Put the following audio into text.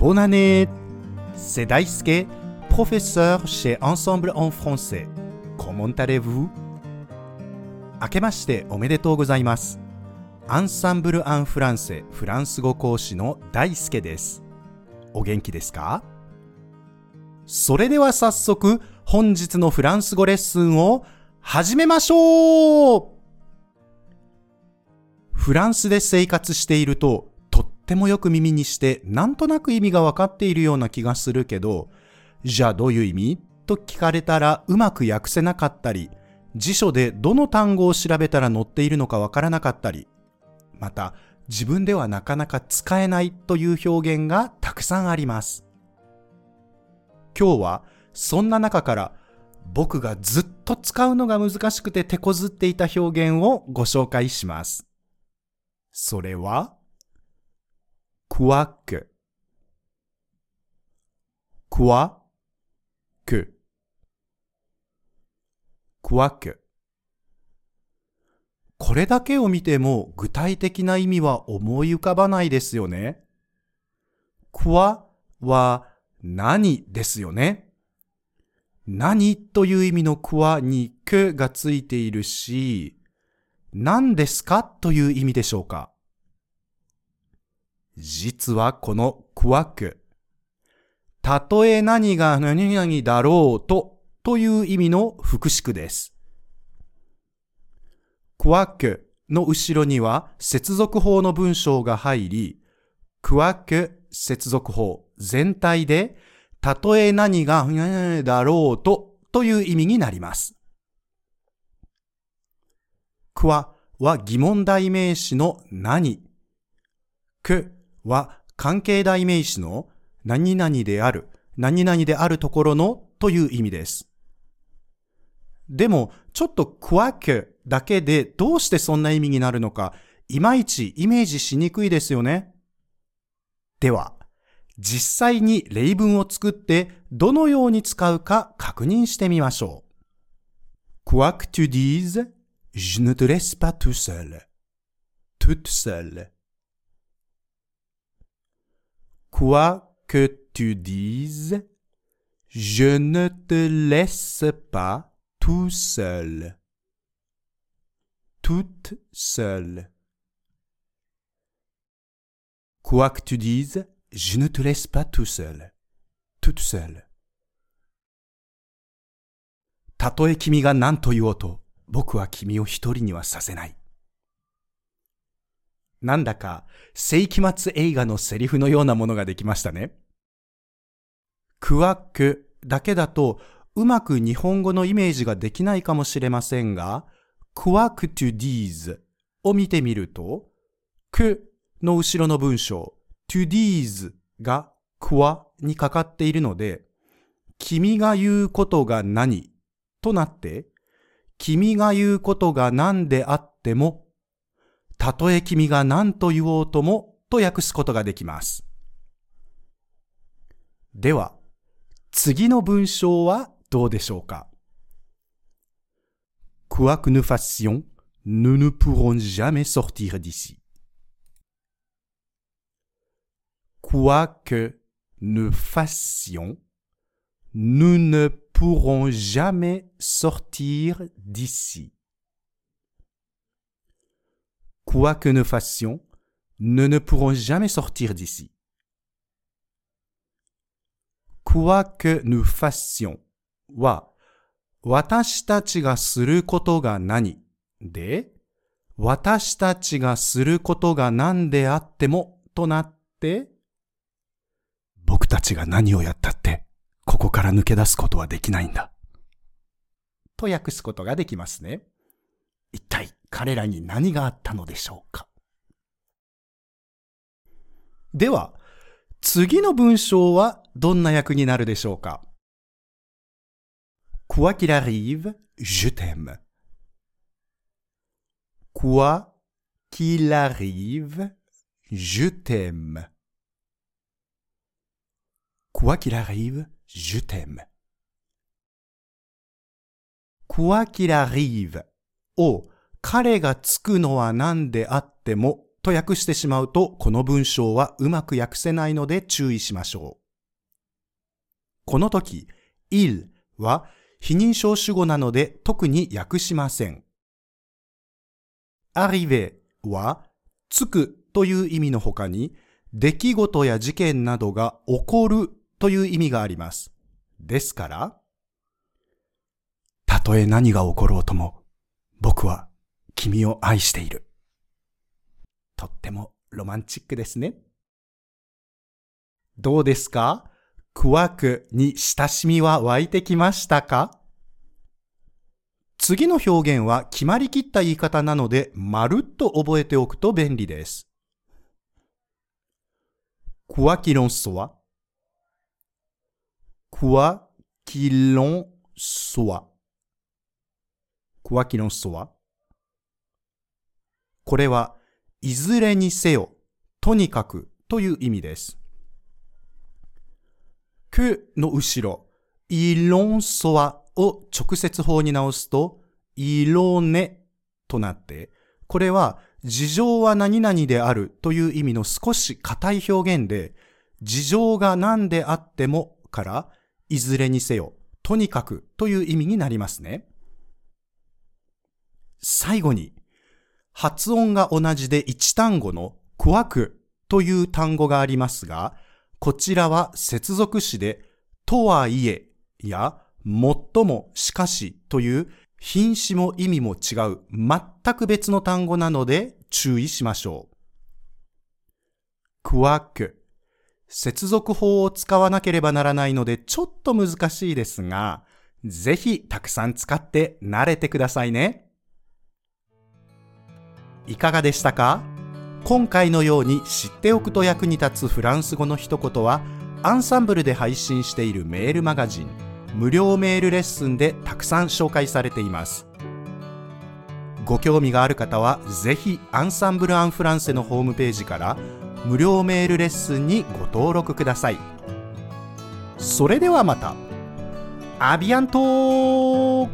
Bonne année C'est Daisuke, professeur chez Ensemble en français. Comment allez-vous? 明けましておめでとうございます。アンサンブル・アン・フランセフランス語講師の大輔です。お元気ですかそれでは早速本日のフランス語レッスンを始めましょうフランスで生活しているととってもよく耳にしてなんとなく意味がわかっているような気がするけどじゃあどういう意味？と聞かれたらうまく訳せなかったり辞書でどの単語を調べたら載っているのかわからなかったりまた自分ではなかなか使えないという表現がたくさんあります。今日はそんな中から僕がずっと使うのが難しくて手こずっていた表現をご紹介します。それは、クワック、クワック、クワック。これだけを見ても具体的な意味は思い浮かばないですよね。クワは何ですよね。何という意味のクワにくがついているし、何ですかという意味でしょうか。実はこのクワック、たとえ何が何々だろうとという意味の副詞句です。クワックの後ろには接続法の文章が入り、クワック接続法全体で、たとえ何が何々だろうとという意味になります。クワは疑問代名詞の何。クは関係代名詞の何々である、何々であるところのという意味です。でも、ちょっとクワクだけでどうしてそんな意味になるのか、いまいちイメージしにくいですよね。では、実際に例文を作ってどのように使うか確認してみましょう。Quoi que tu dises, je ne te laisse pas tout seul. Toute seule. Quoi que tu dises, je ne te laisse pas tout seul. Toute seule. Quoi que tu dises, je ne te laisse pas tout seul. toute seule. たとえ君が何と言おうと、僕は君を一人にはさせない。なんだか世紀末映画のセリフのようなものができましたね。クワックだけだとうまく日本語のイメージができないかもしれませんが、クワクトゥディーズを見てみると、クの後ろの文章、トゥディーズがクワにかかっているので、君が言うことが何となって、君が言うことが何であっても、たとえ君が何と言おうともと訳すことができます。では、次の文章はどうでしょうか Quoi que nous fassions, nous ne pourrons jamais sortir d'ici. Quoi que nous fassions, nous ne pourrons jamais sortir d'ici. Quoi que nous fassions, nous ne pourrons jamais sortir d'ici. Quoi que nous fassions は、私たちがすることが何で、私たちがすることが何であってもとなって、僕たちが何をやったって、ここから抜け出すことはできないんだ。と訳すことができますね。一体彼らに何があったのでしょうかでは、次の文章はどんな訳になるでしょうか Quoi qu'il arrive, je t'aime. Quoi qu'il arrive, je t'aime. Quoi qu'il arrive, je t'aime. Quoi qu'il arrive を彼がつくのは何であってもと訳してしまうと、この文章はうまく訳せないので注意しましょう。この時、il は非認証主語なので特に訳しません。arrive は、つくという意味の他に、出来事や事件などが起こるという意味があります。ですから、たとえ何が起ころうとも、僕は君を愛している。とってもロマンチックですね。どうですか？クワクに親しみは湧いてきましたか？次の表現は決まりきった言い方なので、まるっと覚えておくと便利です。quoi qu'il en soit, quoi qu'il en soit, quoi qu'il en soit これは、いずれにせよ、とにかくという意味です。くの後ろ、いろんそわを直接法に直すと、いろねとなって、これは事情は何々であるという意味の少し硬い表現で、事情が何であってもから、いずれにせよ、とにかくという意味になりますね。最後に、発音が同じで一単語のクワクという単語がありますが、こちらは接続詞で、とはいえや、もっともしかしという品詞も意味も違う全く別の単語なので注意しましょう。クワク。接続法を使わなければならないのでちょっと難しいですが、ぜひたくさん使って慣れてくださいね。いかがでしたか？今回のように知っておくと役に立つフランス語の一言は、アンサンブルで配信しているメールマガジン、無料メールレッスンでたくさん紹介されています。ご興味がある方はぜひアンサンブル・アン・フランセのホームページから無料メールレッスンにご登録ください。それではまた。アビアント